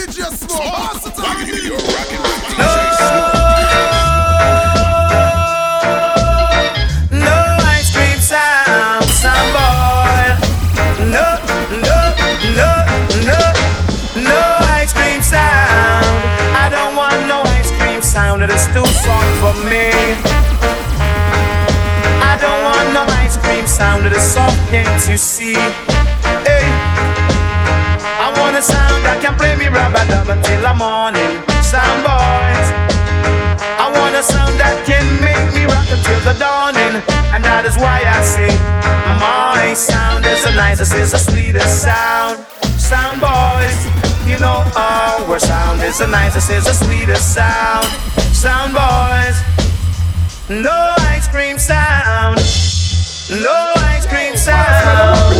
DJ Smoke. Pass it on me. You're rocking with DJ Smoke. No ice cream sound, some boy. No, no, no, no, no ice cream sound. I don't want no ice cream sound, it is too soft for me. I don't want no ice cream sound, it is soft, can't you see? A sound that can play me rub a dub until the morning. Sound boys. I want a sound that can make me rock until the dawning, and that is why I sing. My sound is the nicest, is the sweetest sound. Sound boys, you know our sound is the nicest, is the sweetest sound. Sound boys, no ice cream sound, no ice cream sound,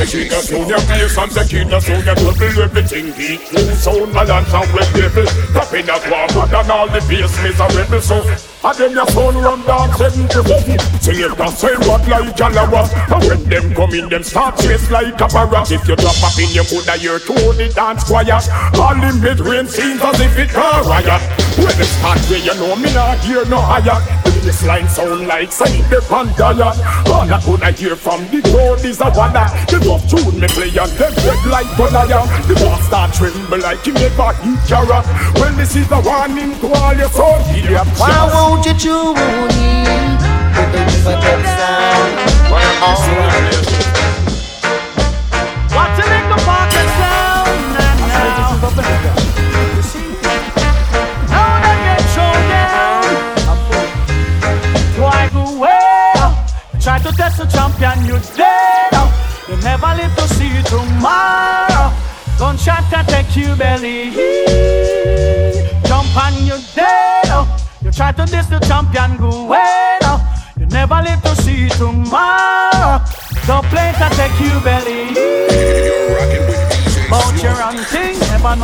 The king of sound your face and the king of sound your trouble everything beat True sound balance and red devil Top in that war and all the bass miserable so and then your phone run down seven to fifty Sing it and say what like Jalawa. And when them come in them start chase like a parrot If you drop up in you coulda hear to the dance choir. All in mid-rain seems as if it can riot. When it start where you know me not hear no higher. This line sound like say the All I coulda hear from the crowd is a wonder The rough tune me play and them red like Bonaya The boss start tremble like he never eat carrot. Well this is a warning to all your soul idiot Won't you tune with the duck sound. Alright What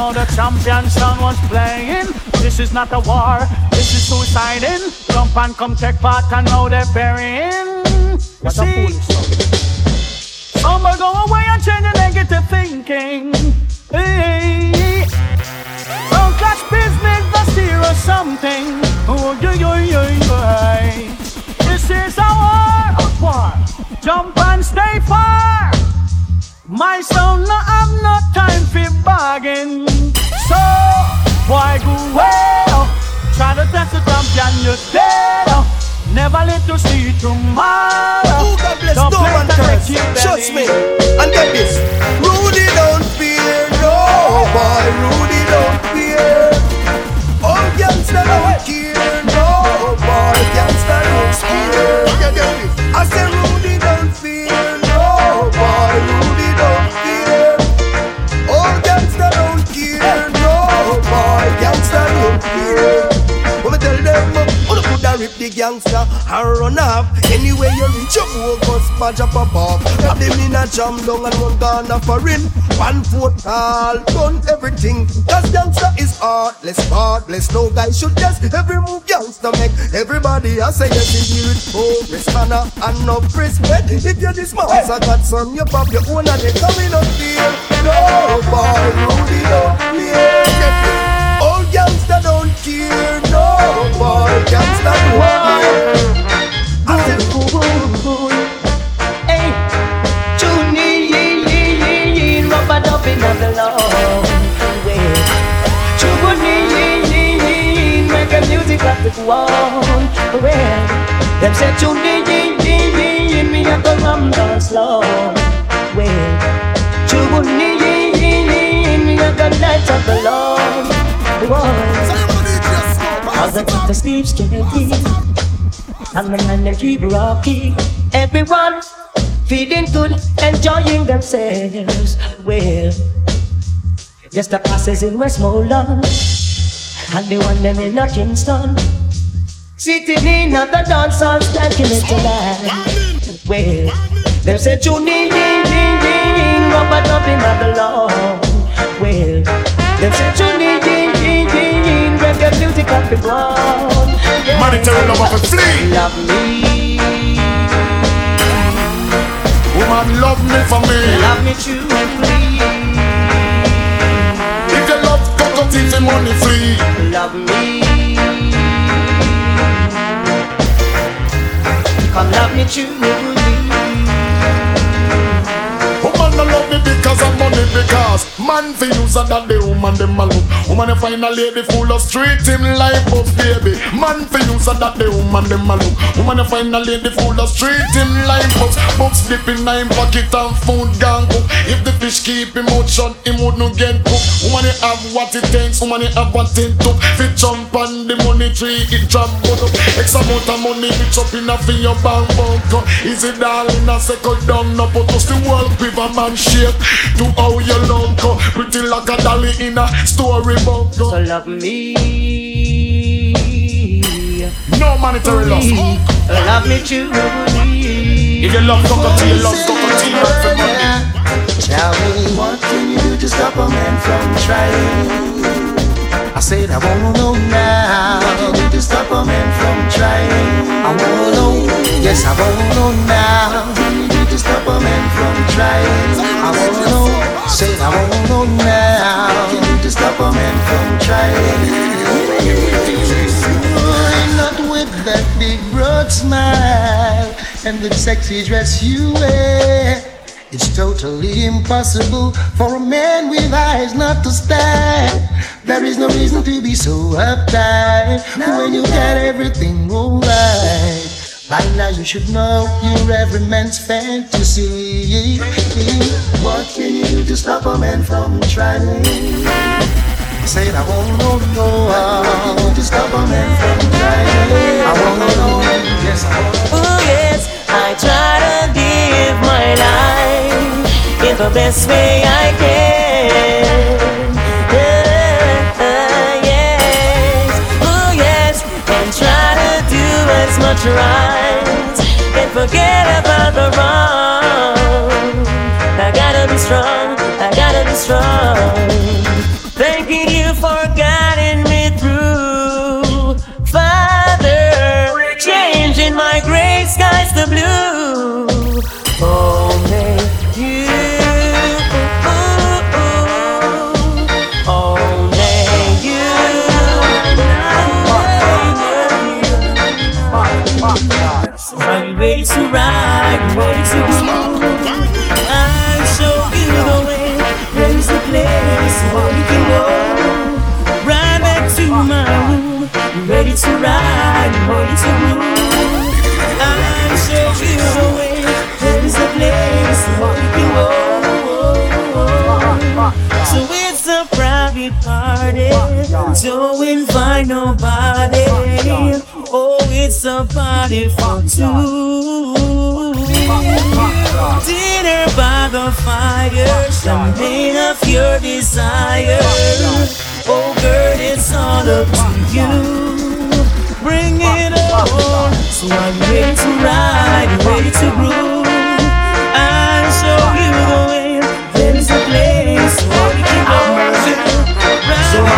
know the champion son was playing. This is not a war, this is suiciding. Jump and come take part and now they're burying. You see, some will go away and change the negative thinking. Hey, don't catch business, the steer or something. Oh, yo, yo, yo, yo. This is a war, a war. Jump and stay far. My son no, I'm no time for bargain. So why go well? Try to test the champion, you're dead. Never let to see tomorrow. Oh, God bless Don't no to curse. Trust me. And get this. Rudy don't fear. No, boy. Rudy don't fear. All gangsta don't care. No, boy. Gangsta don't. You this? I say Rudy gangster and run off. Anyway you reach your bogus badge up off. Have them in a jam down and run down a foreign. One foot tall, done everything. Cause gangster is heartless, heartless. No guy should just every move gangster make. Everybody I say yes, in here with oh, progress, manner and no respect. If you're this man, I got some, you pop your own and they coming up here. No boy, Rudy don't fear. All gangsta And the man they keep rocking Everyone feeling good, enjoying themselves Well, just the passes in Westmoreland and the one them in Kingston. Sitting in at the dance hall, stanking it to life. Well, them say June, ding, ding, ding, ding, rub a dubbing at the law. Well, them say June, ding, ding, ding, ding, reggae music at the ground. Monetary love of a flea. Love me, Woman, love me for me. love me truly, If you love cocoa tea and money flee. love me. Come love me truly. Woman no love me because of money because Man fi use and that the woman them a love Woman you find a lady full of street him life up baby. Man fi use and that the woman them a love Woman you find a lady full of street him life up. Box flipping nine pocket and food gang cook If the fish keep him out shut him would no get cooked. Woman you have what it takes Woman you have what it took. Fit jump on the money tree it drop but up X amount of money bitch up in a fi your bank book. Is it darling a second down no put us the world with a man shape. To how you love go Pretty like a dolly in a storybook So love me. No monetary loss I Love me truly. If you love cocoa tea, you love cocoa tea, you love for money Tell me what can you do to stop a man from trying? I said I wanna know now. What can you do to stop a man from trying? I wanna know. Yes, I wanna know now. And the sexy dress you wear. It's totally impossible for a man with eyes not to stare. There is no reason to be so uptight when you got everything alright. By now you should know you're every man's fantasy. What can you do to stop a man from trying? Said I wanna know, know how to stop a man from trying. I wanna know, yes I wanna Oh yes, I try to live my life in the best way I can. Yes, oh yes, and try to do as much right and forget about the wrong. I gotta be strong, I gotta be strong. Thanking you for guiding my gray skies the blue. Private party. Don't invite nobody. Oh, it's a party for two. Dinner by the fire, champagne of your desire. Oh, girl, it's all up to you. Bring it on. So I'm ready to ride, ready to groove.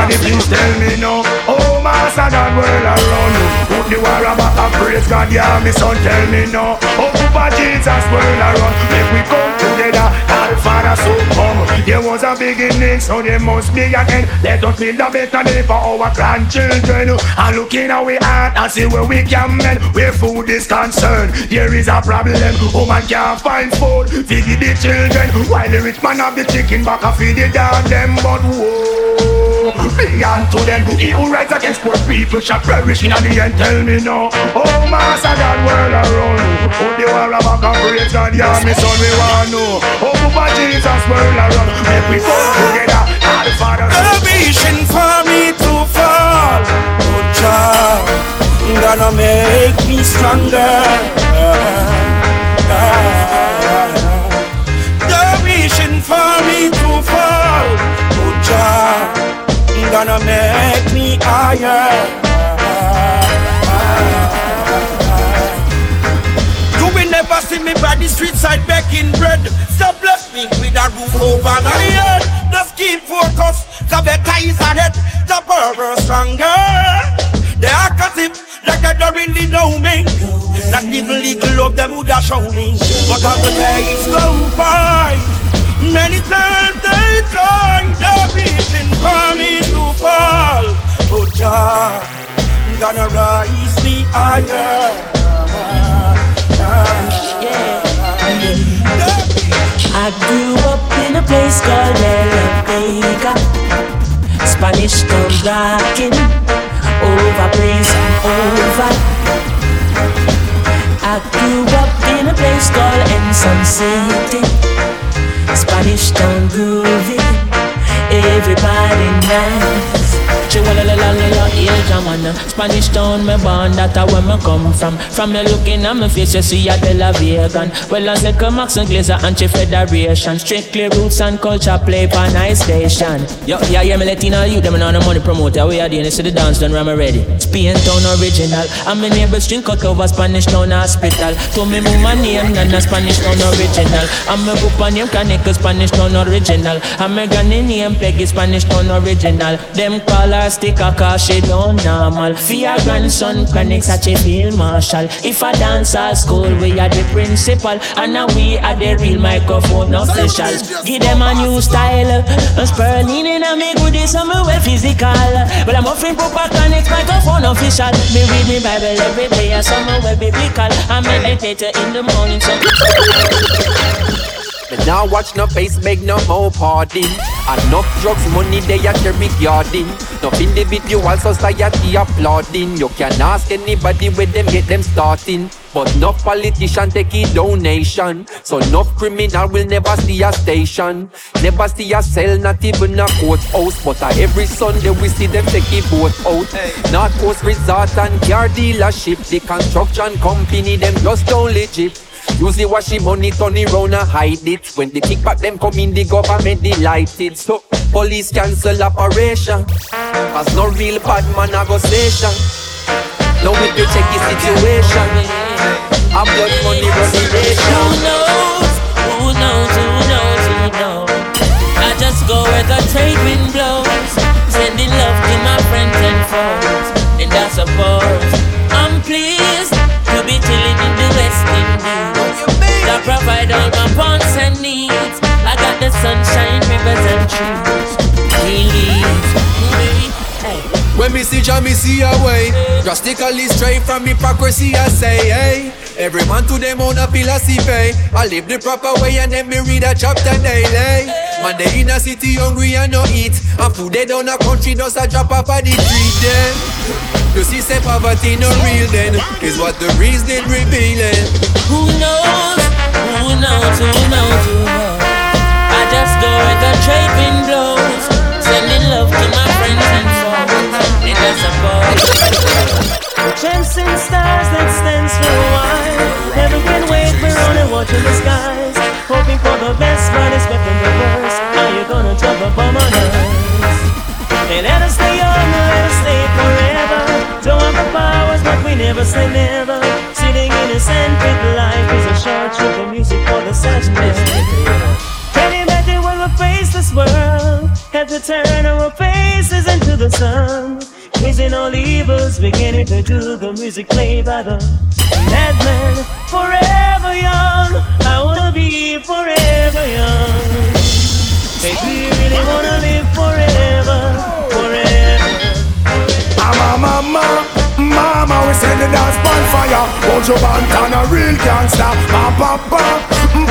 Somebody please tell me no, Oh master God world around you Put the war about and praise God Yeah me son tell me no. Oh Papa Jesus world around Make we come together All Father so come. There was a beginning so there must be an end. Let us build a better day for our grandchildren. And look in our heart and see where we can mend. Where food is concerned There is a problem. Woman can't find food Feed the children. While the rich man have the chicken back and feed the dog them But whoa Beyond to them He who rise against poor people shall perish in the end Tell me no, Oh master God world around you Oh the war of back and praise God Yeah me son we want know Oh Papa Jesus world around Make we come together All the fathers No vision for me to fall. Good job, gonna make me stronger. No vision for me to fall. Good job, gonna make me higher. You will never see me by the street side begging bread. So bless me with a roof over my head. The skin focus, the better is ahead, the power stronger. They are cutting like I don't really know me. Not even little love them would have shown me. But as the days go by many times they try, they're reaching for me to fall. But Jah, gonna rise me higher. I grew up in a place called La Vega. Spanish town rocking over place over. I grew up in a place called Ensom City. Spanish town groovy, everybody nice. Chihuahua yeah, Jamana. Uh. Spanish town, me born, that a where me come from. From me looking at me face, you see a De La Vegan. Well, I say come and Glazer, Anti Federation. Strictly roots and culture play for nice station. Yo, yeah, yeah, me let you know them on the money promoter. We are doing this the dance done, I'm ready. Spain town original. I'm a neighbor string cut over Spanish town hospital. To me, move my name, and a Spanish town original. I'm a book on name, connect Spanish town original. I'm a granny name, Peggy Spanish town original. Them call her sticker cause she don't normal. For your grandson, connect such a field marshal. If I dance at school, we are the principal. And now we are the real microphone officials. Give them a new style. A spurling in a me goodies, I'm well physical. But I'm offering proper connect microphone official. Me read me Bible every day, and some well biblical. I meditate in the morning, so. Me now watch no face, beg no more pardon. Enough drugs, money they at the regarding. No individual society applauding. You can ask anybody where them get them starting. But no politician take a donation. So no criminal will never see a station. Never see a cell, not even a courthouse. But uh, every Sunday we see them take a boat out. North Coast Resort and car dealership. The construction company, them just don't legit. Usually wash the money turn it round and hide it When the kickback them come in the government delighted So police cancel operation Cause no real bad man a go station Now we do check the situation A blood money the Who knows? Who knows? Who knows? Who knows? I just go where the trade wind blows, sending love to my friends and foes. And I suppose When me see Jah, me see a way. Drastically straight from hypocrisy, I say, hey. Every man to them own a philosophy. I live the proper way and then me read a chapter daily. Man, they in a city hungry and no eat. And food they down a country does a drop off of the street then. You see, say poverty no real then. Is what the reason revealing. Who knows? Who knows? Who knows? Who knows? I just go where the trade wind blows, I suppose. Chasing stars that stands for a while. Never can wait, we're only watching the skies. Hoping for the best, but expecting the worst. How you gonna drop a bomb on us? And let us stay young, let us stay forever. Don't have the powers, but we never say never. Sitting innocent with life is a short trip of music for the sadness. Can you imagine when we face this world? Have to turn our faces into the sun. Facing all evils, beginning to do the music played by the madman. Forever young, I wanna be forever young. Baby, you really wanna live forever, forever. Mama, mama, mama, we send the dance on fire. Hold your band on a real gangster. Papa, papa,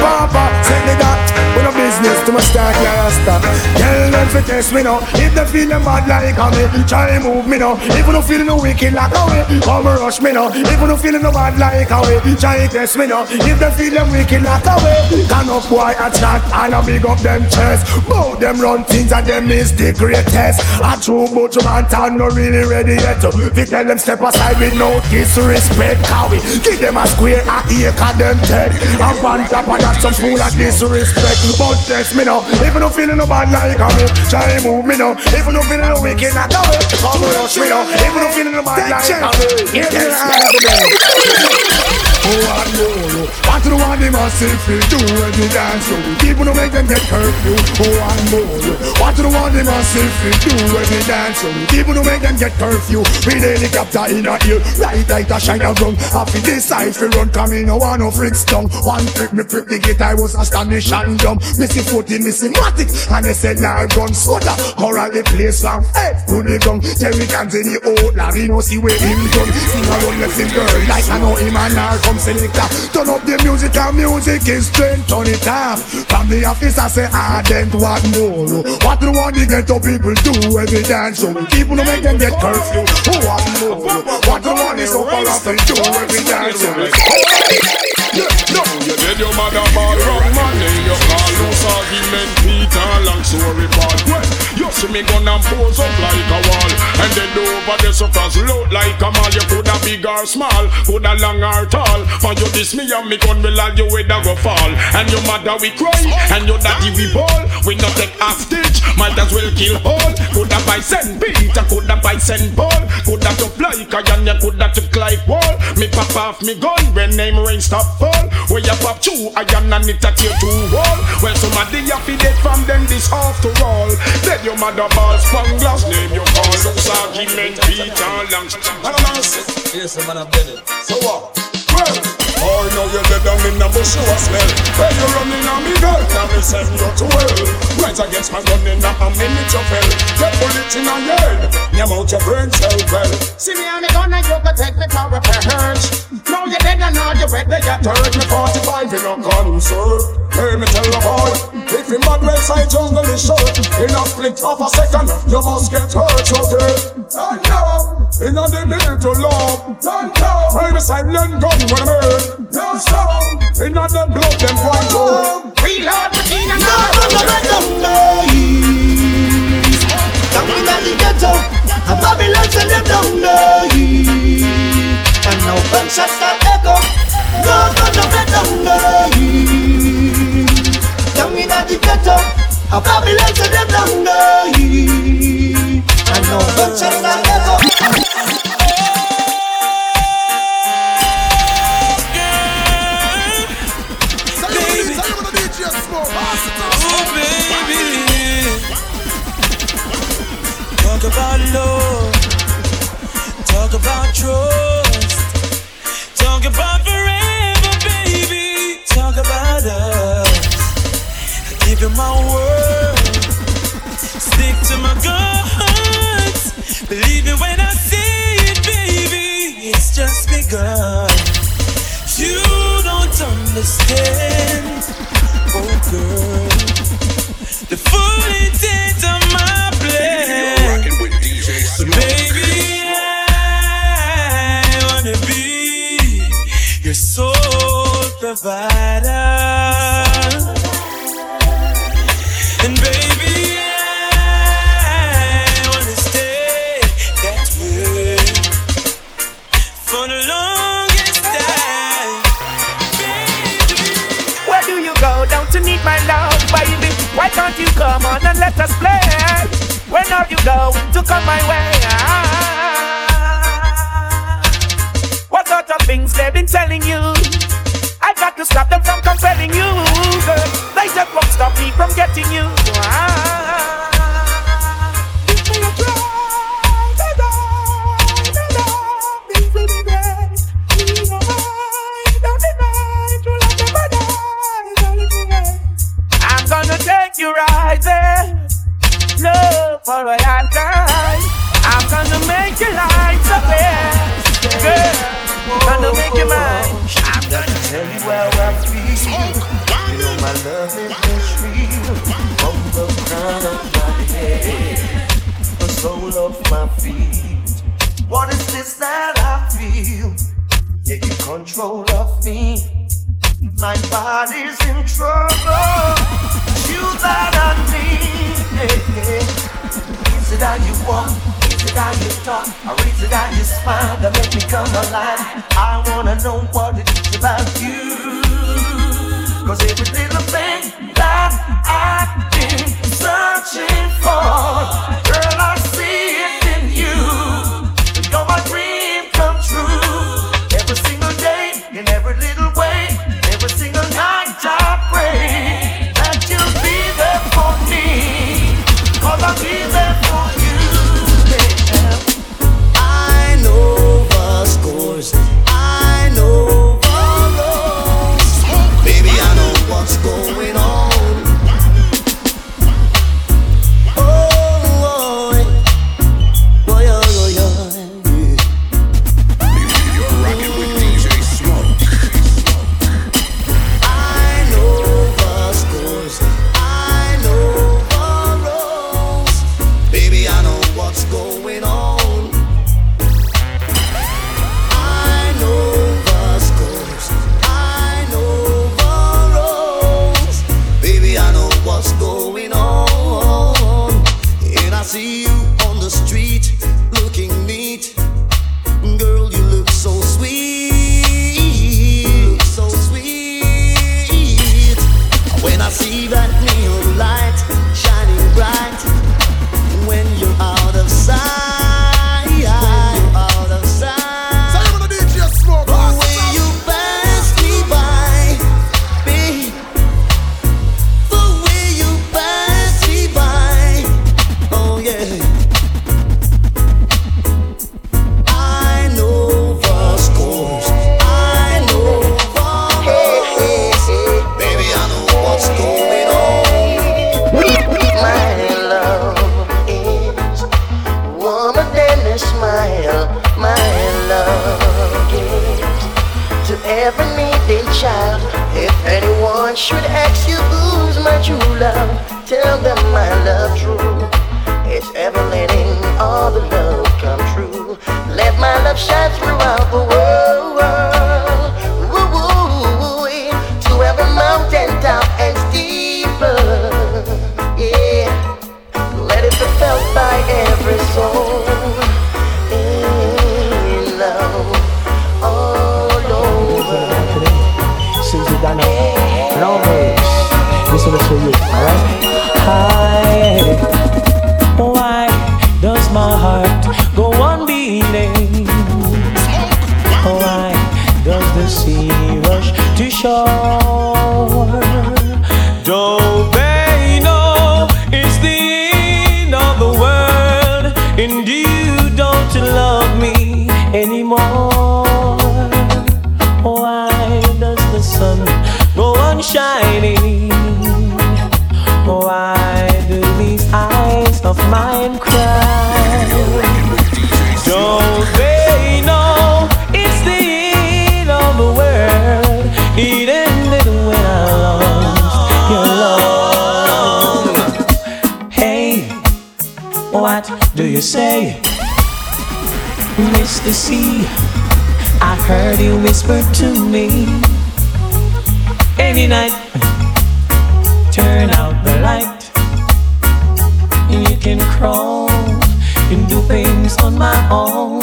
papa, send the dance. We no business to my star rasta. Tell them to test me now. If they feel them bad like a me, try move me now. If you no feeling no wicked like a way, come a rush me now. If you no feeling no bad like a way, try test me now. If they feel them wicked like a way, can up boy a chat and a big up them chest. Bout them run things and them is the greatest. A true but man town no really ready yet. We tell them step aside with no disrespect. How we give them a square a acre them dead. And on top of that some fool of disrespect. But test me now. If you no feeling no bad like a me, try move me now. If you no feeling no wicked like a way, come rush me now. If you no feeling no bad like a me, test me now. Oh, I know, Do want the massive feel do when they dance so People don't make them get curfew One more What do want the massive feel do when they dance so People don't make them get curfew With helicopter in a ear Right like a shine a gun Happy this side fi run Come in no one no freaks down One trick me prick the gate I was astonished and dumb Missy foot in Missy matic And they said nah gun soda Corral the place from Hey, to the gun cans in the old Larry no see where him done Sing around left him girl Like I know him and her come selector Turn up the music and music is straight Turn it the office I say I don't want more? What do want the ghetto people do they dance? So People make them get curfew. Who want more? What do want the super rappers do when they dance so No, you did your mother ball wrong money You call loose argument Peter long story ball Well, you see me gonna pose up like a wall And then over the surface load like a mall You coulda big or small, coulda long or tall For you this me and me gun will all you a go fall And your mother we cry, and your daddy we ball We not take hostage, might as well kill all Coulda buy Saint Peter, coulda buy Saint Paul Coulda jump like a yan, you coulda took like wall Me pop off me gun when name rain stop fall Where you pop two, I am and it a tear two wall Well somebody a fi dead from them this after all. Dead your mother balls from glass Name your call, looks argument, Peter Lang Yes, man, I've done it. So what? Well, Oh, now you're dead down in the bush, you a smell. When you running on me girl, now me send you to hell? Right against my gun in a minute you fell. Get bullet in your head, name out your brain cell well. See me and me gun and you can take me for a purge. Now you're dead and now you're red, they got Third me 45 in a gun, sir. Hey, me tell the boy If you mad west side jungle is short. In a split of a second, you must get hurt, okay? Don't know. In a minute to love. Don't know. Right beside land gun when I'm hurt Don't stop In a the blood them white oh Reload machine and No, no, no, no, no, nice. Down in the ghetto, a Babylon send them down nice. And now gunshots start echo. No, no, no, no, down nice. Down in the ghetto, a Babylon send them down nice. And now gunshots start echo. About love. Talk about trust. Talk about forever, baby. Talk about us. I give you my word. Stick to my guns. Believe me when I going to come my way? What sort of things they've been telling you? I got to stop them from compelling you, girl. They just won't stop me from getting you. Tell you how I feel. Oh, you know my love is real. From the crown of my head, the sole of my feet. What is this that I feel? Taking control of me. My body's in trouble. You that I need. Is it how you it how you talk? Is it how you smile that make me come alive? I wanna know what it is about you. Cause every thing that I've been searching for, my own,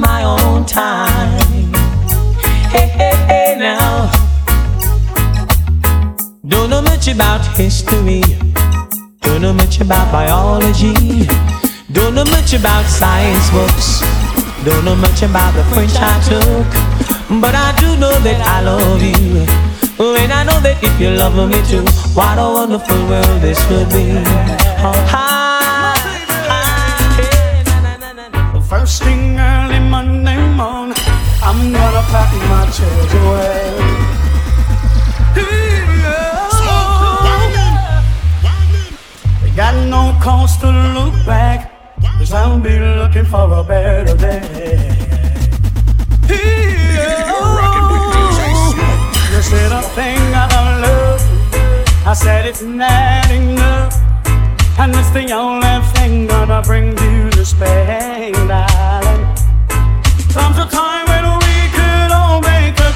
my own time. Hey, hey, hey, now. Don't know much about history. Don't know much about biology. Don't know much about science books. Don't know much about the French I took. But I do know that I love you. And I know that if you love me too, what a wonderful world this would be. Oh, I'm gonna pack my chairs away. We got no cause to look back, cause I'll be looking for a better day. You said a thing out of love, I said it's not enough. And it's the only thing gonna bring you to Spain, darling. Comes a time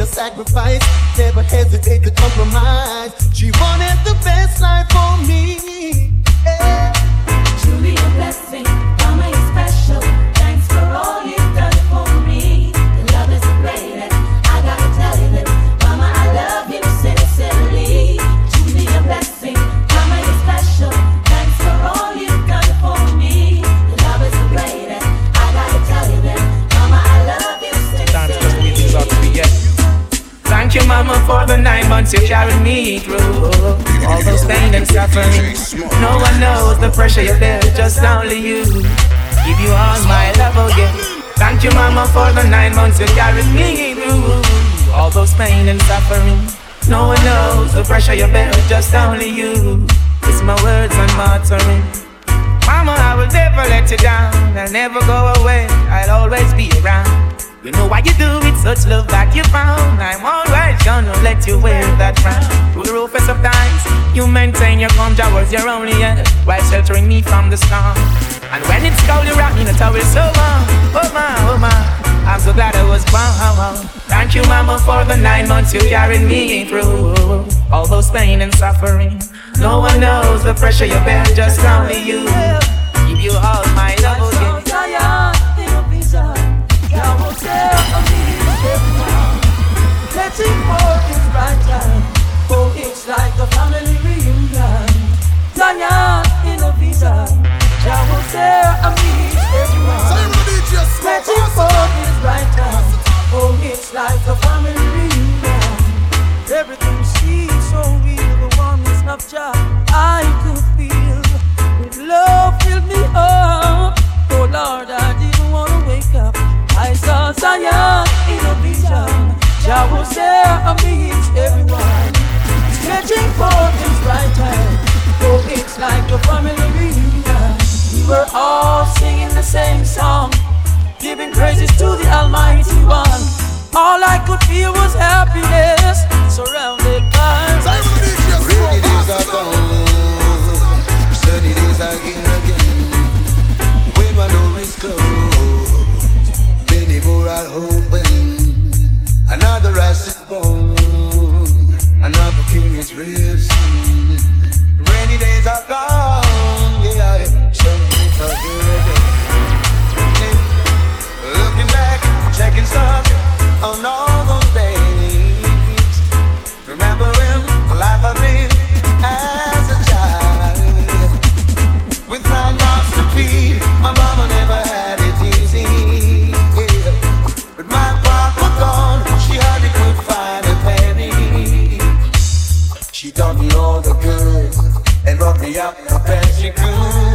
made a sacrifice, never hesitate to compromise. She wanted the best life for me. Me through. All those pain and suffering. No one knows the pressure you bear, just only you. Give you all my love oh again. Thank you, Mama, for the nine months you carried me through. All those pain and suffering. No one knows the pressure you bear, just only you. It's my words and martyring. Mama, I will never let you down. I'll never go away. I'll always be around. You know why you do it, such love that you found. I'm always gonna let you wear that crown. Through the roughest of times, you maintain your calm was your only end while sheltering me from the storm. And when it's cold, you wrap me in a towel so warm. Oh my, oh my, I'm so glad I was born. Thank you, Mama, for the nine months you carried me through. All those pain and suffering. No one knows the pressure you bear, just only you. Give you all my love Letting for his right time. Oh, it's like a family reunion. Tanya in a visa. Jah was there and meet everyone. Letting for his right time. Oh, it's like a family reunion. Everything seems so real. The oneness of Jah I could feel. With love filled me up. Oh Lord, I didn't wanna wake up. I saw Zion in a vision. Jah was there amidst everyone, stretching forth His right hand. Oh, it's like a family reunion. We were all singing the same song, giving praises to the Almighty One. All I could feel was happiness, surrounded by. Rainy days are gone, sunny days are again again. When my door is closed, many more are open another russet bone, another king is risen. Rainy days are gone. And brought me up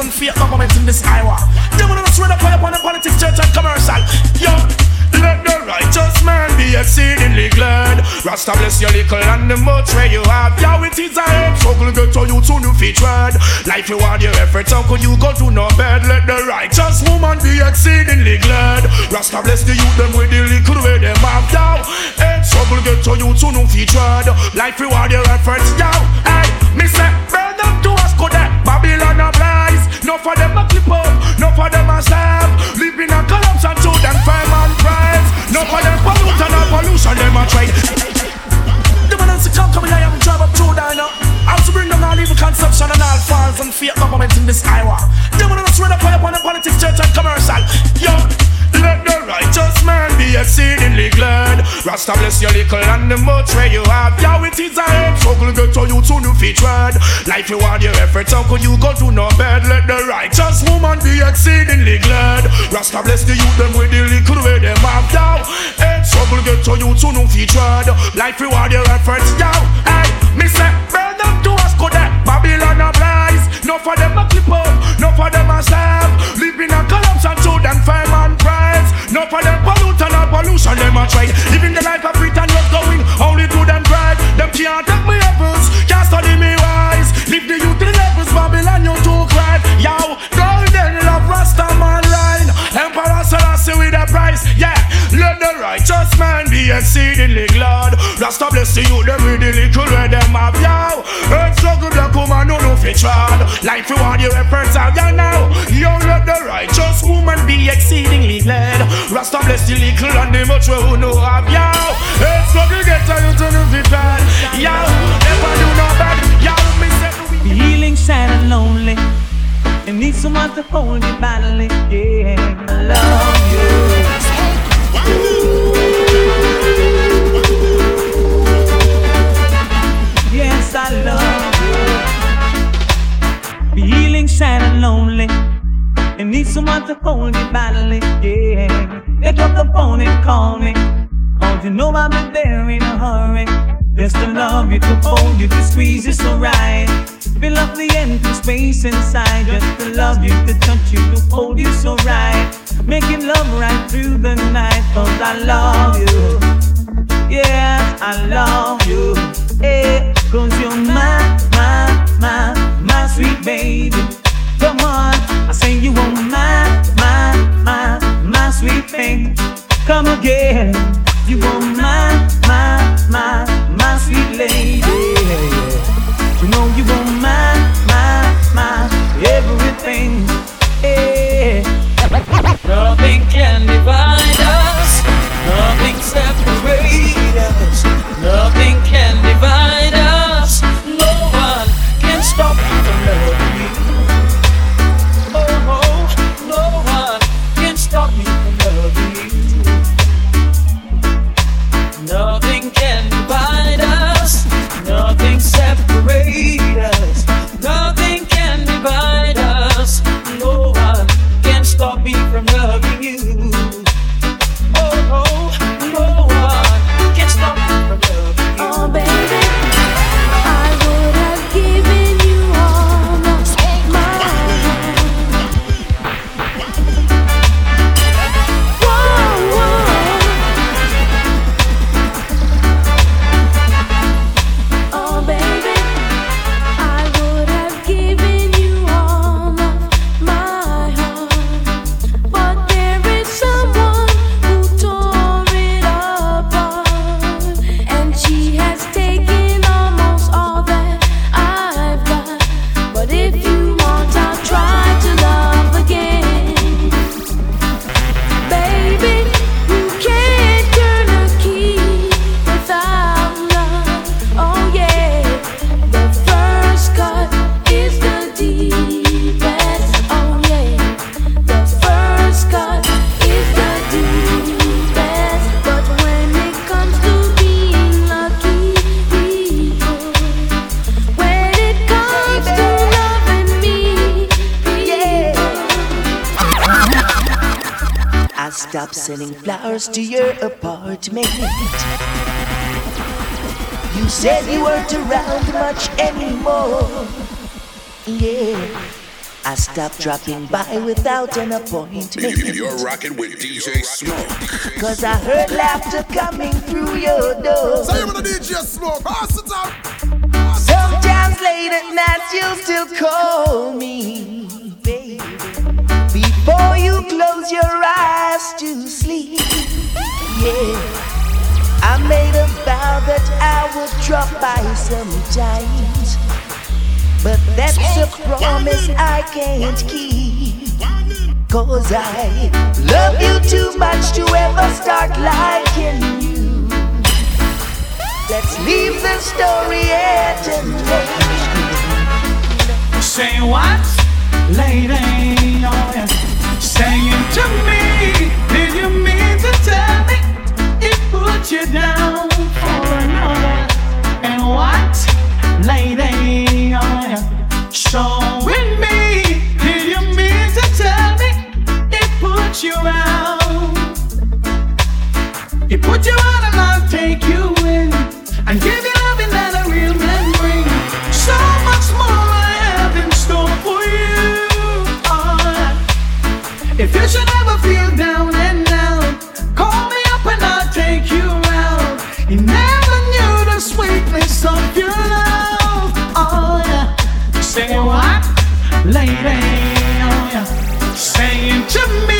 and fake government in this Iowa. They wanna spread up on the politics, church and commercial. Yo, let the righteous man be exceedingly glad. Rasta bless your little and the much where you have. Yeah, it is a head struggle get to you to new feet tread. Life you want your efforts, how could you go to no bed? Let the righteous woman be exceedingly glad. Rasta bless the youth them with the little way them have. Yeah, head struggle get to you to new feet tread. Life you want your efforts, yeah. Hey, me say, burn them to us go there. Babylon a rise. No for them a clip up, no for them a. Live in a columns and to them fame and prize. No for them pollute and a pollution them a try. The come here and drive up through. I was to bring down all evil conception and all false and fake government in this Iowa. The man else read up on the politics, church and commercial. Yo, let the righteous man be exceedingly glad. Rasta bless your little and the much where you have. Yo, it is a head struggle get to you to new feet tread. Life you want your efforts, how could you go to no bed? Let the righteous woman be exceedingly glad. Rasta bless the youth them with the little way them have. Yo, head struggle get to you to new feet tread. Life you want your efforts, yo. Hey, me say, burn them to us go there. Babylon a rise. No for them a clip up, no for them a. Live in a columns and to them fame and prize. No for them pollute and a pollution them a try. Living the life of Britain was going only to them pride. Them can't take me apples, can't study me wise. Live the youth the levels, Babylon you too cry. Yo, golden love Rasta man line. Emperor Selassie with a price, yeah. Let the righteous man be exceedingly glad. Rasta bless the youth, them with the little where them have, yo. Earth struggle black woman, no no fit trod. Life you want your efforts out, yeah now. Yo, let the righteous woman be exceedingly glad. Rasta bless the little and the much who know have, yo. Earth struggle get to you to no fit trod. Yo, never do no bad. Yo, me say Feeling sad and lonely. You need someone to hold you badly. Yeah, I love you. Yes, to hold you badly. Yeah, pick up the phone and call me. Don't you know I'll be there in a hurry? Just to love you, to hold you, to squeeze you so right. Fill up the empty space inside. Just to love you, to touch you, to hold you so right. Making love right through the night. Cause I love you. Yes, I love you. Hey, cause you're my, my, my, my sweet baby. Come on, I say you are my, my, my, my sweet thing. Come again, you are my, my, my, my sweet lady. You know you are my, my, my everything. Hey. Nothing can divide said you weren't around much anymore. Yeah. I stopped dropping by without an appointment. You're rocking with DJ Smoke. Cause I heard laughter coming through your door. Say it DJ Smoke. Pass it out. Sometimes late at night you'll still call me, baby. Before you close your eyes to sleep. Yeah. I made a vow that I would drop by sometimes, but that's a promise I can't keep. Cause I love you too much to ever start liking you. Let's leave the story at an end. Say what, lady? Oh. Saying to me. put you down for another. And what, lady, showing me? Did you mean to tell me it put you out? It put you out. the sweetness of your love. Oh yeah, say what, lady? Oh yeah, saying to me.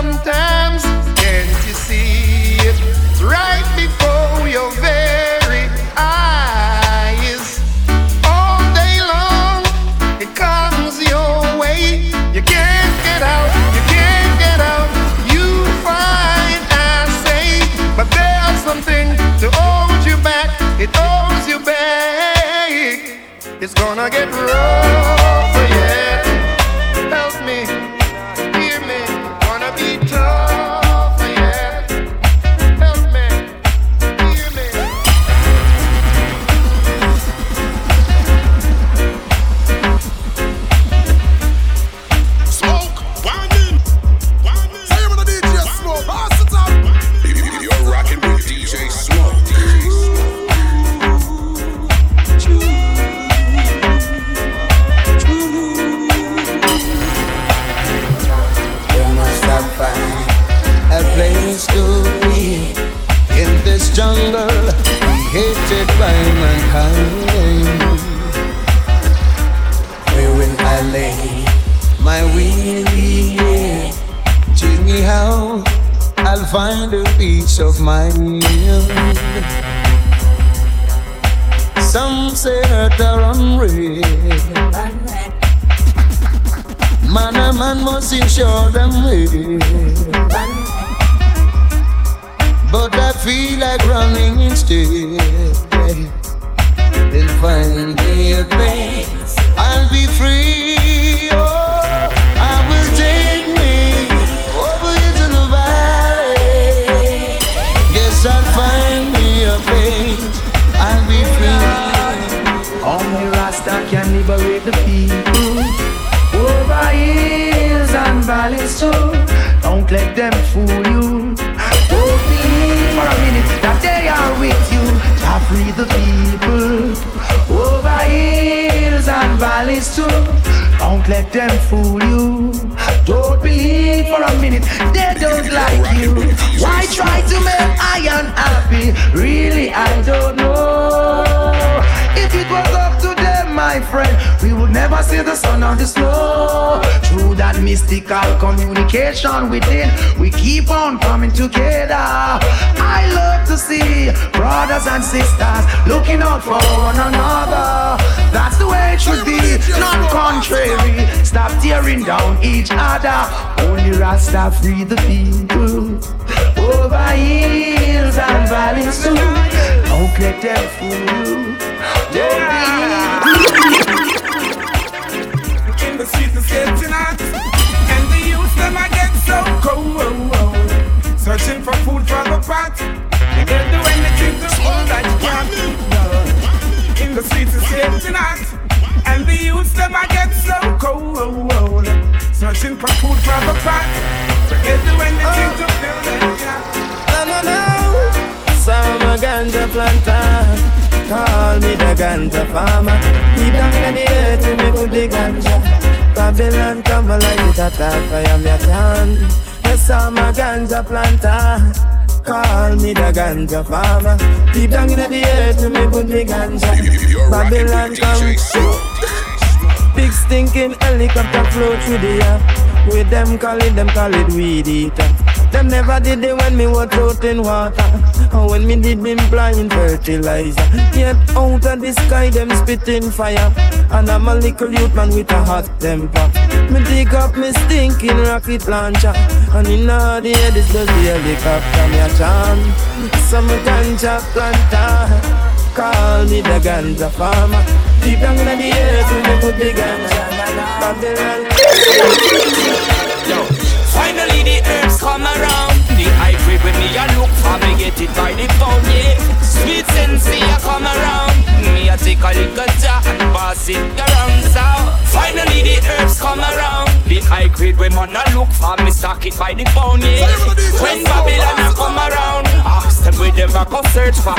sometimes. Valleys too. Don't let them fool you. Don't believe for a minute they don't like you. Why try to make I unhappy? Really, I don't know. If it was up to my friend, we would never see the sun on the snow. Through that mystical communication within, we keep on coming together. I love to see brothers and sisters looking out for one another. That's the way it should be, not contrary. Stop tearing down each other. Only Rasta free the people over hills and valleys too. Don't let them fool you. In the streets it's getting hot And the youth them I get so cold Searching for food for the pot They get the anything to that In the streets it's getting hot And the youth them I get so cold Searching for food for the pot They get the anything to fill that gap No, no, no. So ganja. Call me the ganja farmer. Deep down in the earth, me put the ganja. Babylon come like it attack fire me a can. Yes, I'm a ganja planter. Call me the ganja farmer. Deep down in the earth, me put the ganja. Babylon come. Big stinking helicopter flow through the air. With them call it, them call it weed eater. Them never did it when me was out in water. And when me did me blind fertilizer. Yet out of the sky them spitting fire. And I'm a little youth man with a hot temper. Me dig up me stinking rocket launcher. And in the air this the helicopter me a charm. Some ganja planter. Call me the ganja farmer. Deep down in the earth, we put the ganja. Babylon. Yo, finally the herbs come around. The grade when me a look for me get it by the pound, yeah. Sweet sensei a come around. Me a take a little jar and pass it around. So finally the herbs come around. The high grade when man a look for me stock it by the pound, yeah. When Babylon a come around, ah, ask them where them a go search for.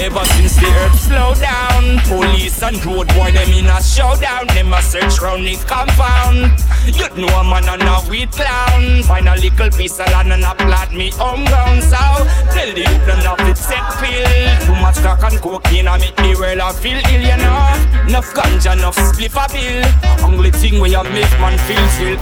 Ever since the herbs slow down, police and road boy them in a showdown. Them a search round the compound. You know a man and a weed clown. Find a little piece of land and a plant me home ground. So tell the youth them not set pill. Too much crack and cocaine I make the world I feel ill, you know. Enough ganja, enough spliff a pill. Only thing where you make man feel Eh,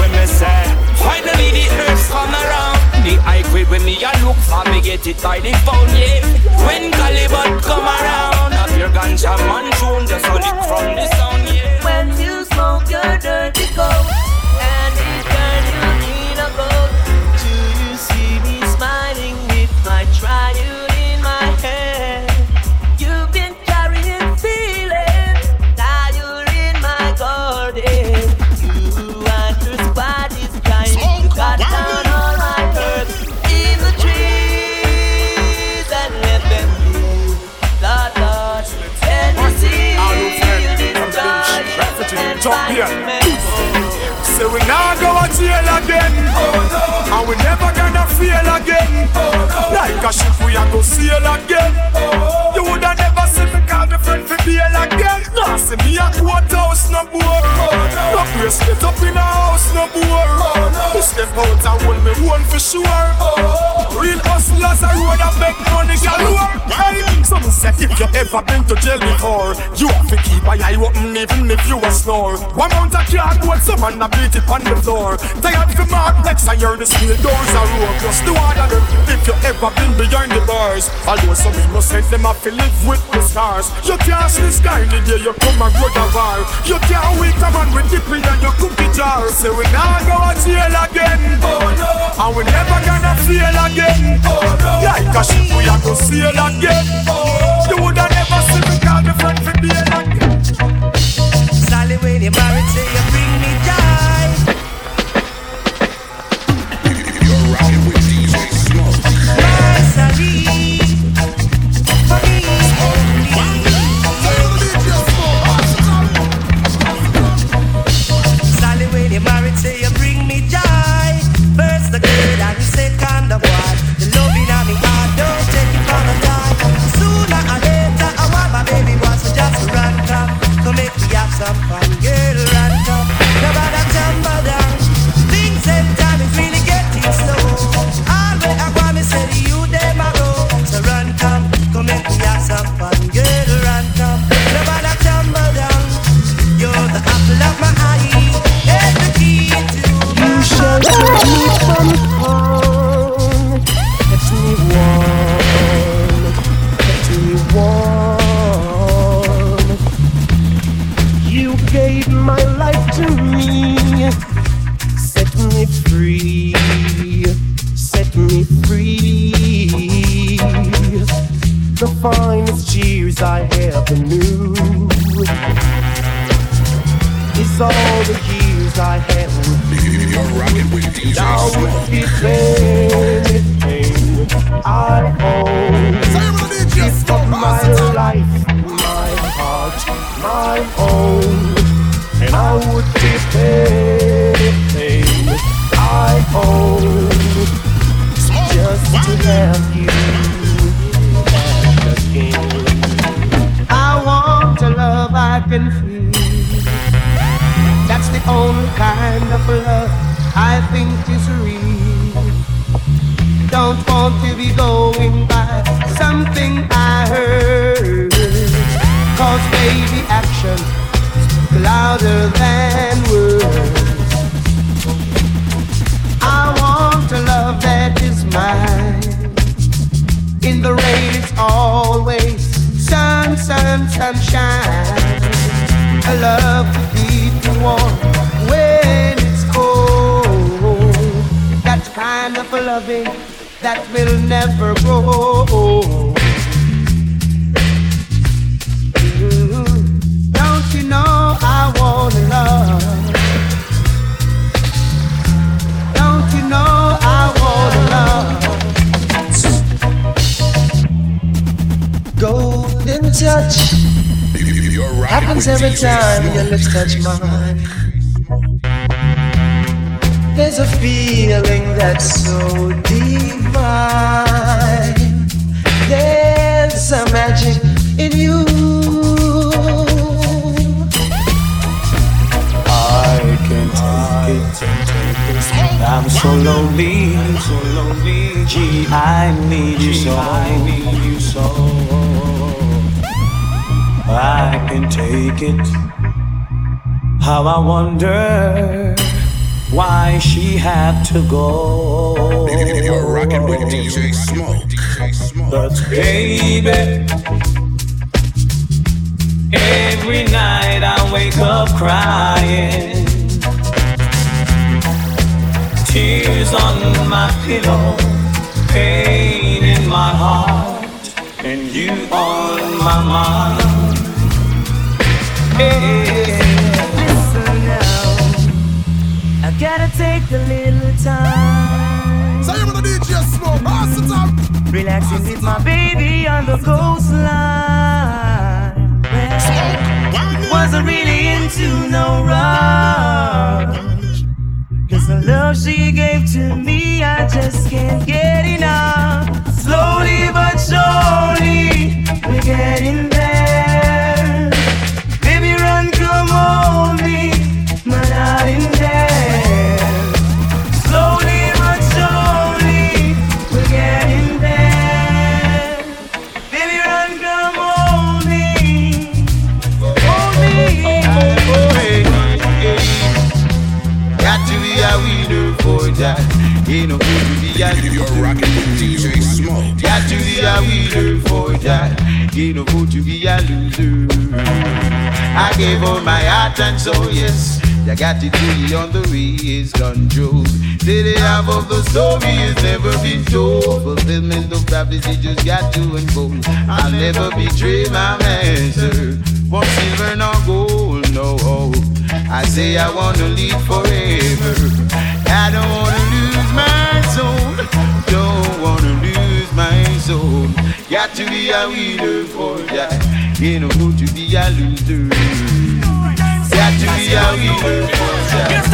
when me say finally the herbs come around. The high grade when me a look for me get it by the phone, yeah. When Caliban come around, up your ganja man tune just hold it from the sound, yeah. When you smoke your dirty coke here. Say we now go a jail again. And we never gonna fail again. Like a ship we a go sail again. You woulda never see me call me friend for bail again. See me a courthouse no boy. No place split up in a house no boy. You step out and hold me one for sure. Real hustlers a road and beg money galore. Hey, some say if you ever been to jail before, you have to keep a eye open even if you a snore. One mount a cardboard, some man a beat it on the floor. Tired for mark next I hear the steel doors are open. Plus the them, if you ever been behind the bars, although some innocent them have to live with the stars. You can't see the sky in the day you come and go the bar. You can't wait a man with dip in and your cookie jar. Say we now go to jail again. Oh no. And we never gonna fail again. Oh no. Like a ship we a go sail again. Oh. You woulda never see me call me friend for bail again. Sally, when you married, say Want to be going by something I heard. Cause baby action is louder than words. I want a love that is mine. In the rain it's always sun, sun, sunshine. A love to keep you warm when it's cold. That kind of a loving that will never grow. Don't you know I want love? Don't you know I want love? Golden touch You're happens every time your lips touch mine. There's a feeling that's so There's a magic in you. I can't take it. I'm so lonely, need you so. I need you so. I can take it. How I wonder why she had to go. You're rocking with DJ Smoke. But baby, every night I wake up crying. Tears on my pillow, pain in my heart, and you on my mind. Hey. Listen now, I gotta take a little time. Say you're the DJ Smoke, pass it up. Relaxing with my baby on the coastline. Well, wasn't really into no rush. Cause the love she gave to me, I just can't get loser. You're rocking with DJ Smoke. Got to be a winner for that. Ain't no good to be a loser. I gave all my heart and soul, yes. I got it on the race control. Say the half of the story has never been told. Fulfillment of prophecy just got to unfold. I'll never betray my master. For silver nor gold, no. I say I wanna live forever. I don't wanna lose my soul. Soul. Got to be a winner for that. Ain't no good to be a loser. Got to be a winner for that.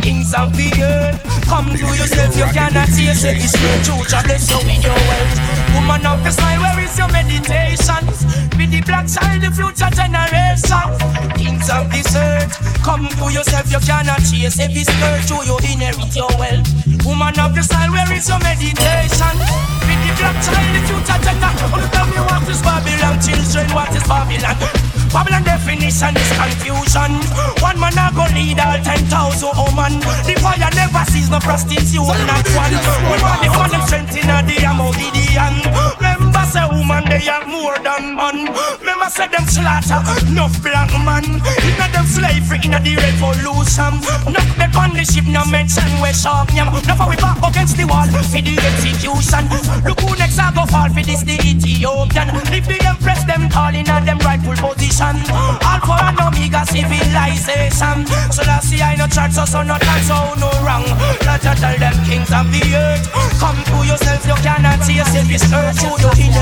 Kings of the earth, come to yourself, you cannot taste it. It's no truth, I bless you with your wealth. Woman of the smile, where is your meditation? Be the black child, the future generation. Kings of this earth, come to yourself, you cannot chase every skirt to you inherit your wealth. Woman of the style, where is your meditation? Be the black child, the future generation. Oh, tell me what is Babylon, children, what is Babylon? Babylon definition is confusion. One man a go lead all ten thousand woman. The fire never sees no prostitute, not one. We want the woman them strength in the amount Gideon. Say woman they are more than man. Remember say them slaughter enough black man. Inna them slavery inna the revolution. Enough back on the ship no mention we sharp yam. Now for we back against the wall for the execution. Look who next a go fall for this the Ethiopian. If the empress them all inna them rightful position. Alpha and Omega civilization. So last see I no church so so no dance so no wrong. You tell them kings of the earth. Come to yourself, you cannot see if it's earth. You inherit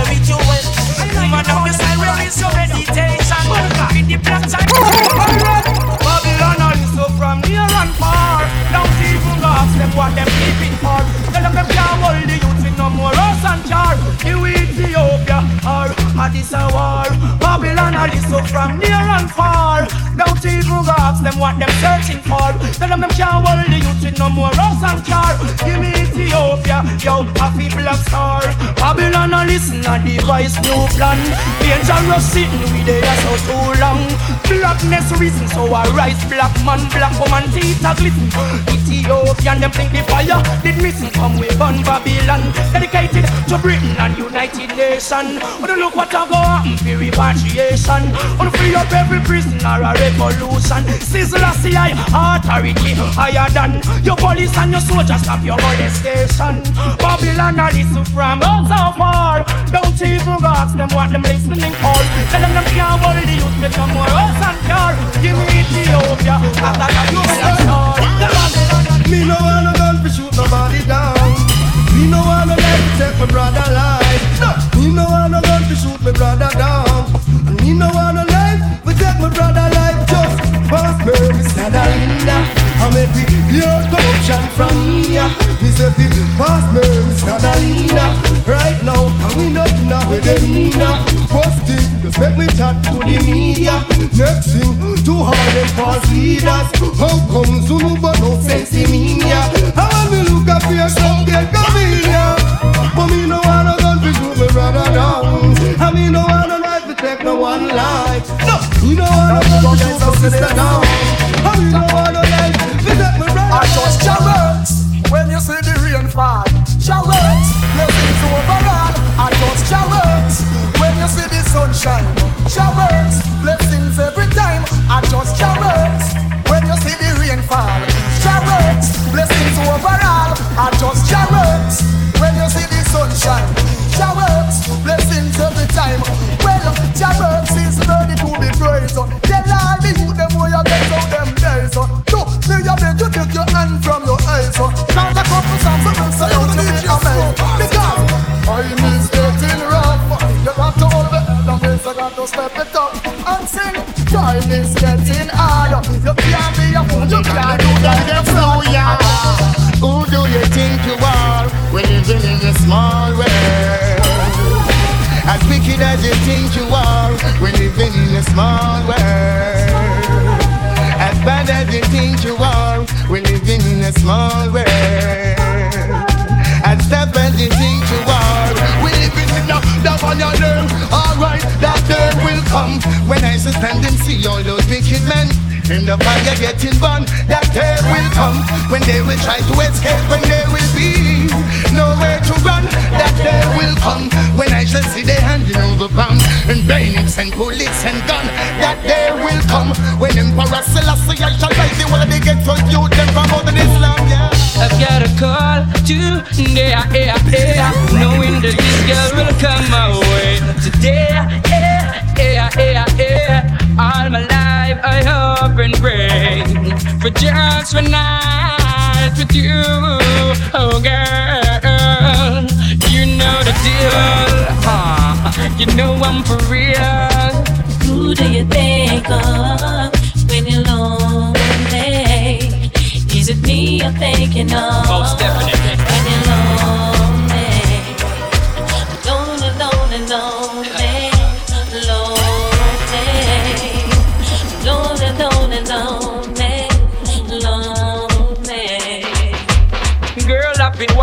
them what them keeping for. Tell them them can't hold the youth with no more house and jar. You Ethiopia or Addis a war. Babylon all so from near and far. Don't even them what them searching for. Tell them them can't hold the youth with no more house and car. Give me Ethiopia, yo, a people of star. Babylon all listen and devise new plan. Dangerous sitting with their so too long. Blackness reason so I rise black man, black woman teeth a glisten. Ethiopian them think the fire did missing come we burn Babylon. Dedicated to Britain and United Nation. Wanna look what I go happen for repatriation. Wanna free up every prisoner a revolution. Sizzle a see authority higher than your police and your soldiers stop your molestation. Babylon a listen from us so far. Don't even ask them what them listening for. Tell them them can't hold the youth become more us and car. Give me Ethiopia, I got a new star. Me no want no gun to shoot nobody down. Me no want no life to take my brother life. No. Me no want no brother down. And me no want no life to take my brother life. Just pass me, Mr. Dalinda. I make we hear corruption from here. Me say pass me, Mr. Dalinda. Right now, and we not know where they mean now. First thing, just make me chat to the media. Next thing, to all them false leaders. How come Zulu but no sense in media? How when me look up here, some get convenient. But me no gun to shoot me brother down. And me no want no life to no one life. No, me no want to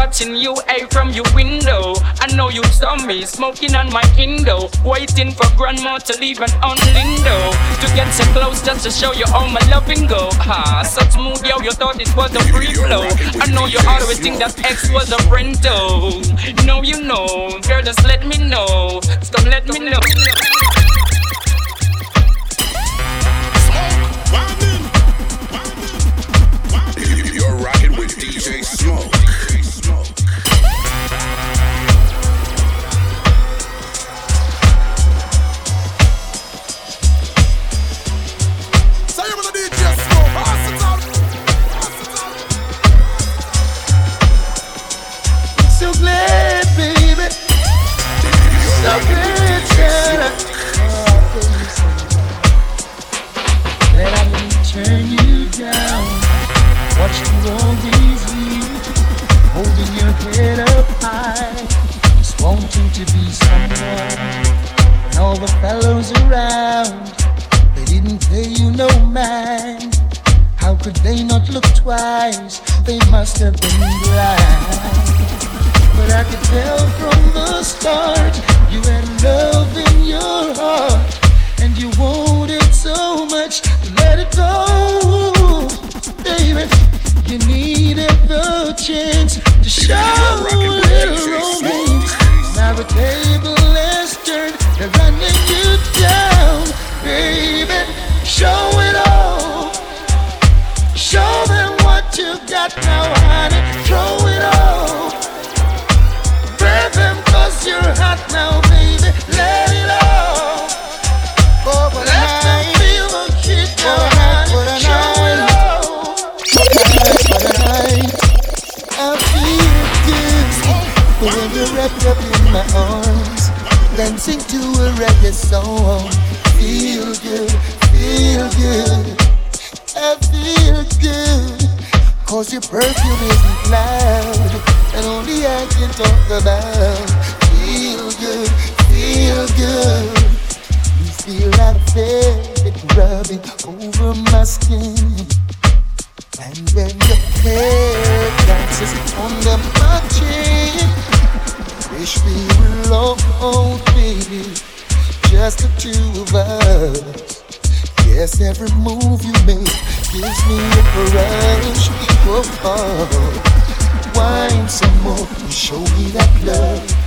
watching you hey, from your window. I know you saw me smoking on my Indo, waiting for grandma to leave an on lindo to get so close just to show you all my loving go. Ha, such smooth, yo, you thought it was a free flow. I know you always think that X was a rental. No, you know, girl, just let me know. Stop, let me know. You're rocking with DJ Smoke. But I could tell from the start you had love in your heart, and you wanted so much to let it go, baby. You needed the chance to show a little romance. Now the table has turned, they're running you down, baby. Show it all. Show them what you got now, dancing to a reggae song. Feel good, feel good. I feel good, cause your perfume isn't loud, and only I can talk about. Feel good. You feel velvet rubbing over my skin. And your hair my chin, wish we were alone, baby, just the two of us. Yes, every move you make gives me a rush. Oh. Wine some more, show me that love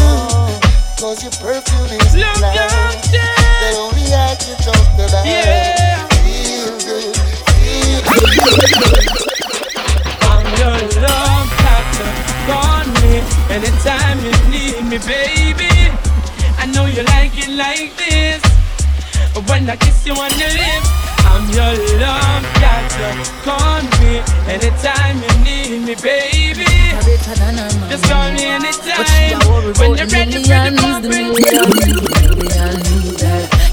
Cause your perfume is love, love, love. The only I to talk about. Yeah. Feel good, feel good. I'm your love captain. Call me anytime you need me, baby. I know you like it like this. When I kiss you on the lips, I'm your love doctor. Call me anytime you need me, baby. Just call me anytime when you're ready for the millions,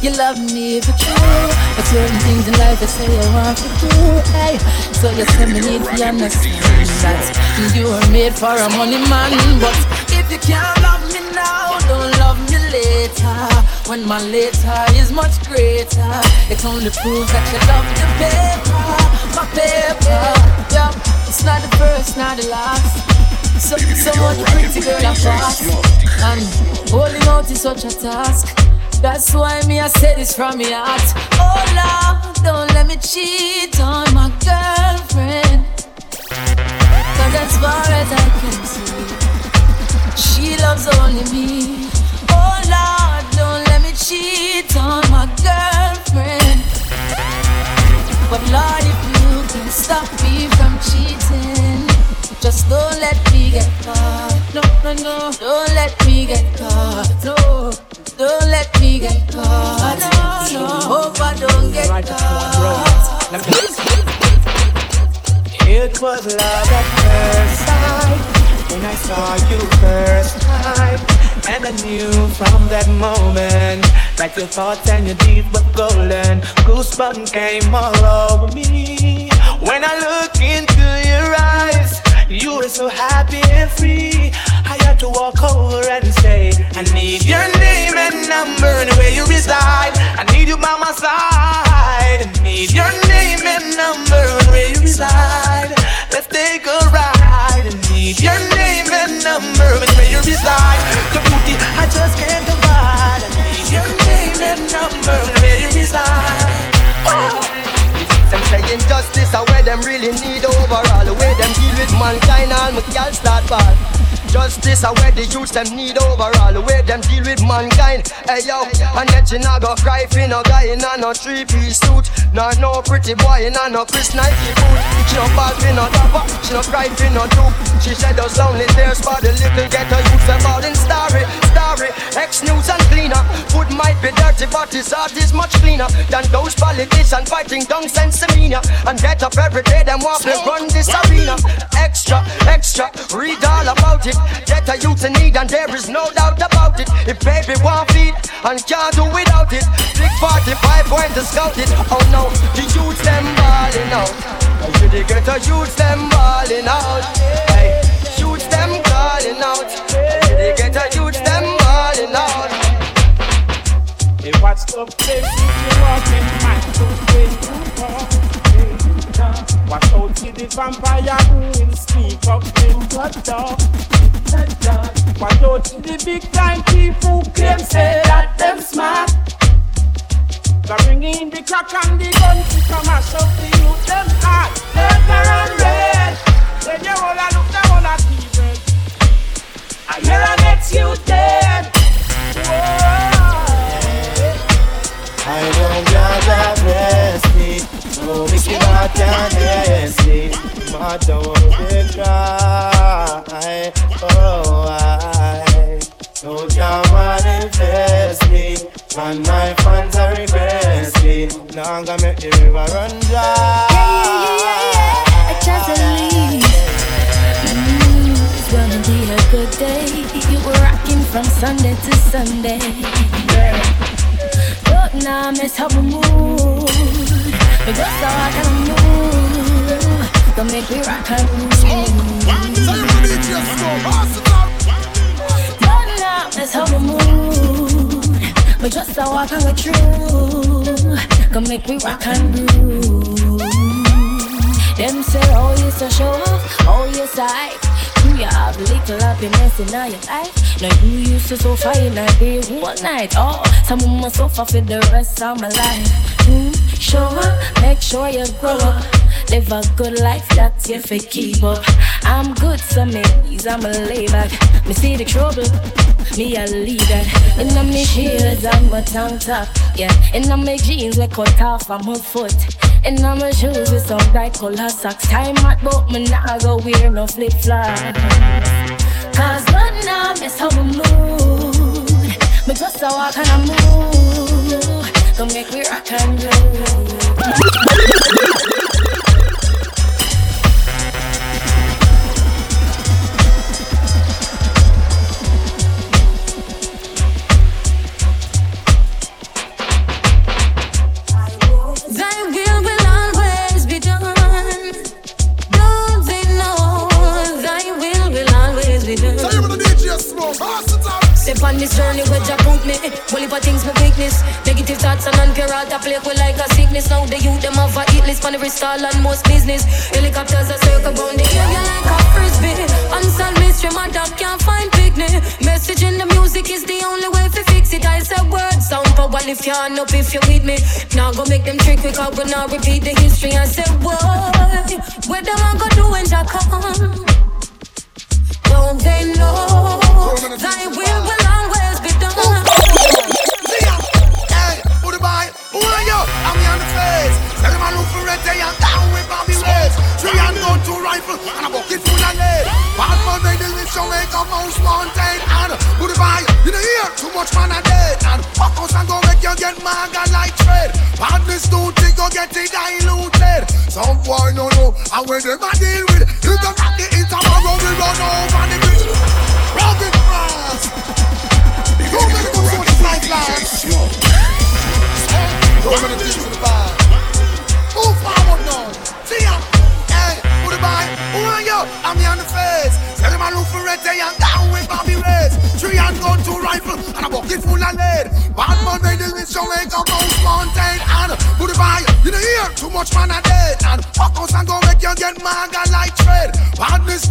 You love me for true, but certain things in life I say I want to do. Hey, so you say me need to understand that you are made for a money man, but if you can't love me now, When my later is much greater, it only proves that you love the paper, my paper. Yeah, it's not the first, not the last. So, so much pretty girl I pass, and holding out is such a task. That's why me I say this from my heart. Oh Lord, don't let me cheat on my girlfriend. Cause as far as I can see, she loves only me. Cheat on my girlfriend. But Lord, if you can stop me from cheating, just don't let me get caught. No, no, no, don't let me get caught. No, don't let me get caught. No, no, hope I don't get caught. It was love at first sight when I saw you first time. And I knew from that moment that your thoughts and your deeds were golden. Goosebumps came all over me when I look into your eyes. You were so happy and free. I had to walk over and say, I need your name and number and where you reside. I need you by my side. I need your name and number and where you reside. Let's take a ride. I your name and number and where you reside. The booty I just can't divide. I need your name and number and where you reside. Oh. Them saying justice are where them really need overall. The way them deal with mankind, all my girls start bad. Justice are where the youths them need overall. The way them deal with mankind. Hey yo, and yet you not go cry for no guy in a no three piece suit. Nah no pretty boy in a no Chris Nike boot. She no ball for no topper, she no cry for no dupe. She said those lonely tears for the little ghetto youths about in starry, starry. Ex news and cleaner. Food might be dirty, but his heart is much cleaner than those politicians fighting dung sense demeanor. And get up every day, them want to run this arena. Extra, extra, read all about it. Get a youth in need, and there is no doubt about it. If baby want feed and can't do without it, Big 45 going to scout it. Oh no, the youths them balling out. You the get a youths them balling out. Hey, youths them calling out. You the get a youths them balling out. Hey, what's the place you walk in my way walk? Watch out see the vampire who will sneak up in the door. Watch out see the big time thief who claim say that them smart. They bring in the crack and the gun to come mash up the youth them heart. Purple and red. Then you all a look down on a T-red. And here I next you dead. Whoa. I know God bless bless me. But don't be cry. Oh, I no can manifest me. And my fans are regress me. Now I'm gonna make the river run dry. Just a leave. Mm, it's gonna be a good day. You were rocking from Sunday to Sunday. Don't now mess up my mood. But just so I can move. Don't make me rock and move. Don't now mess up my mood. But just so I can get through. Come make me rock and groove. Them say, oh, you so show off, oh, you sight. You have little happiness in all your life? Now you used to suffer in a day, one night. Oh, some of my suffer for the rest of my life. Mm, show up, make sure you grow up. Live a good life, that's your for keep up. I'm good, some days I'm a lay back. Me see the trouble, me a lead that. In my shoes, I'm a tongue top. Yeah, in my jeans, we cut off on my foot. And my shoes with some bright color socks. Time out, but me nah go wear no flip flops. Cause one now mess up my mood. Me just a walk and a move. Come make me rock and roll. On this journey where Jah put me. If I things my weakness, negative thoughts and unpure heart, I play with like a sickness. Now the youth them have a hit list on every stall and most business. Helicopters are circle round the area like a frisbee. Unsolved mystery, my dog can't find picnic. Message in the music is the only way to fix it. I said words sound power if you hand up if you're with me. Now go make them trick quick, I will not repeat the history. I said what? Where them I go do when Jah come? Don't they know thy will will always be done? The boy? Who are you? I'm me on the face. Tell him I look for red day and down with Bobby Reds. Three and gun, two rifle, and a bucket full of lead. Bad man made the list, so make a mouse mountain. And who the boy? You know here, too much man a dead. And fuck us and go make you get maga like tread. Badness don't think go get it diluted. Some boy no know, and when them a deal with, if them rock the tomorrow, we run over the bridge. Rugged cross. Go make it go for the life it to the now. See ya. The? Who are you? I'm here on the look for red day and down with. Three and gun, two rifle, and a full of lead. Bad made the the? You know here, too much man a dead. And fuck us and go make you get like. Badness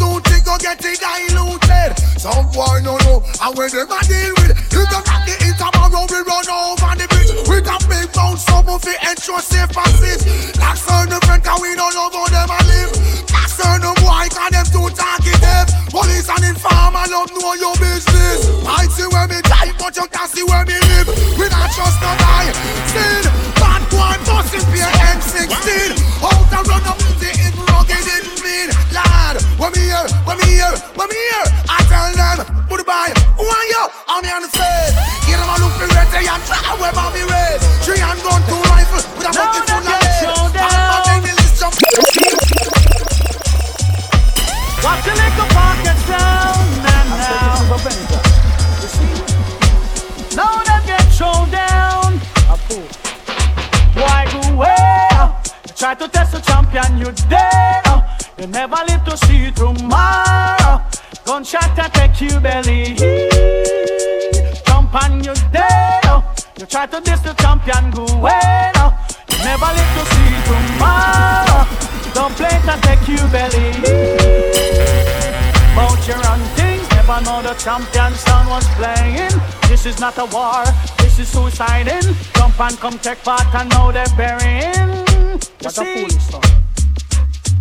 get it diluted. Some boy no know, and when them deal with, if them rock the tomorrow, we run over big bounce, some of it ensure safe passage. Like certain friend, cause we don't know how them a live. Like certain boy, cause them too talkative. Police and informer love know your business. I see where me die, but you can't see where me live. We not trust no guy. Sin, bad boy, busting fear M16. Out and run up the it rugged, it mean. Lad, when me here, when me here, when me here. I tell them, put it by, who are you? I'm here on the face. Get them a look for red, and try where Bobby raised. Three and gun, two rifle, with a bucket full of lead. Bad man, make me list jump. Watch your little pockets down and now. Now them get thrown down. Why go where? Try to test the champion, you dare. You never live to see tomorrow. Gunshot attack you belly. Jump on you dare. You try to diss the champion, go where? You never live to see tomorrow. Don't play to take you belly. Bout your own things, never know the champion sound was playing. This is not a war, this is suiciding. Jump and come take part and now they're burying. You see,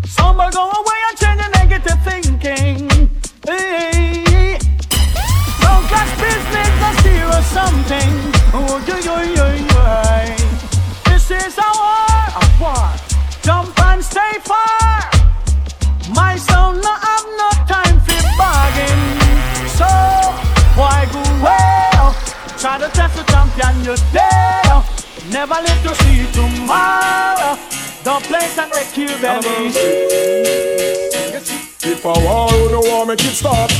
some will go away and change the negative thinking. Hey. Don't class business, hear or something. Oh, yo, yo, yo, yo. This is a war. Jump and stay far. My son no have no time for bargain. So why go well? Try to test the champion you dare. Never live to see tomorrow. Don't play to take you belly. If I war, who no war make it stop?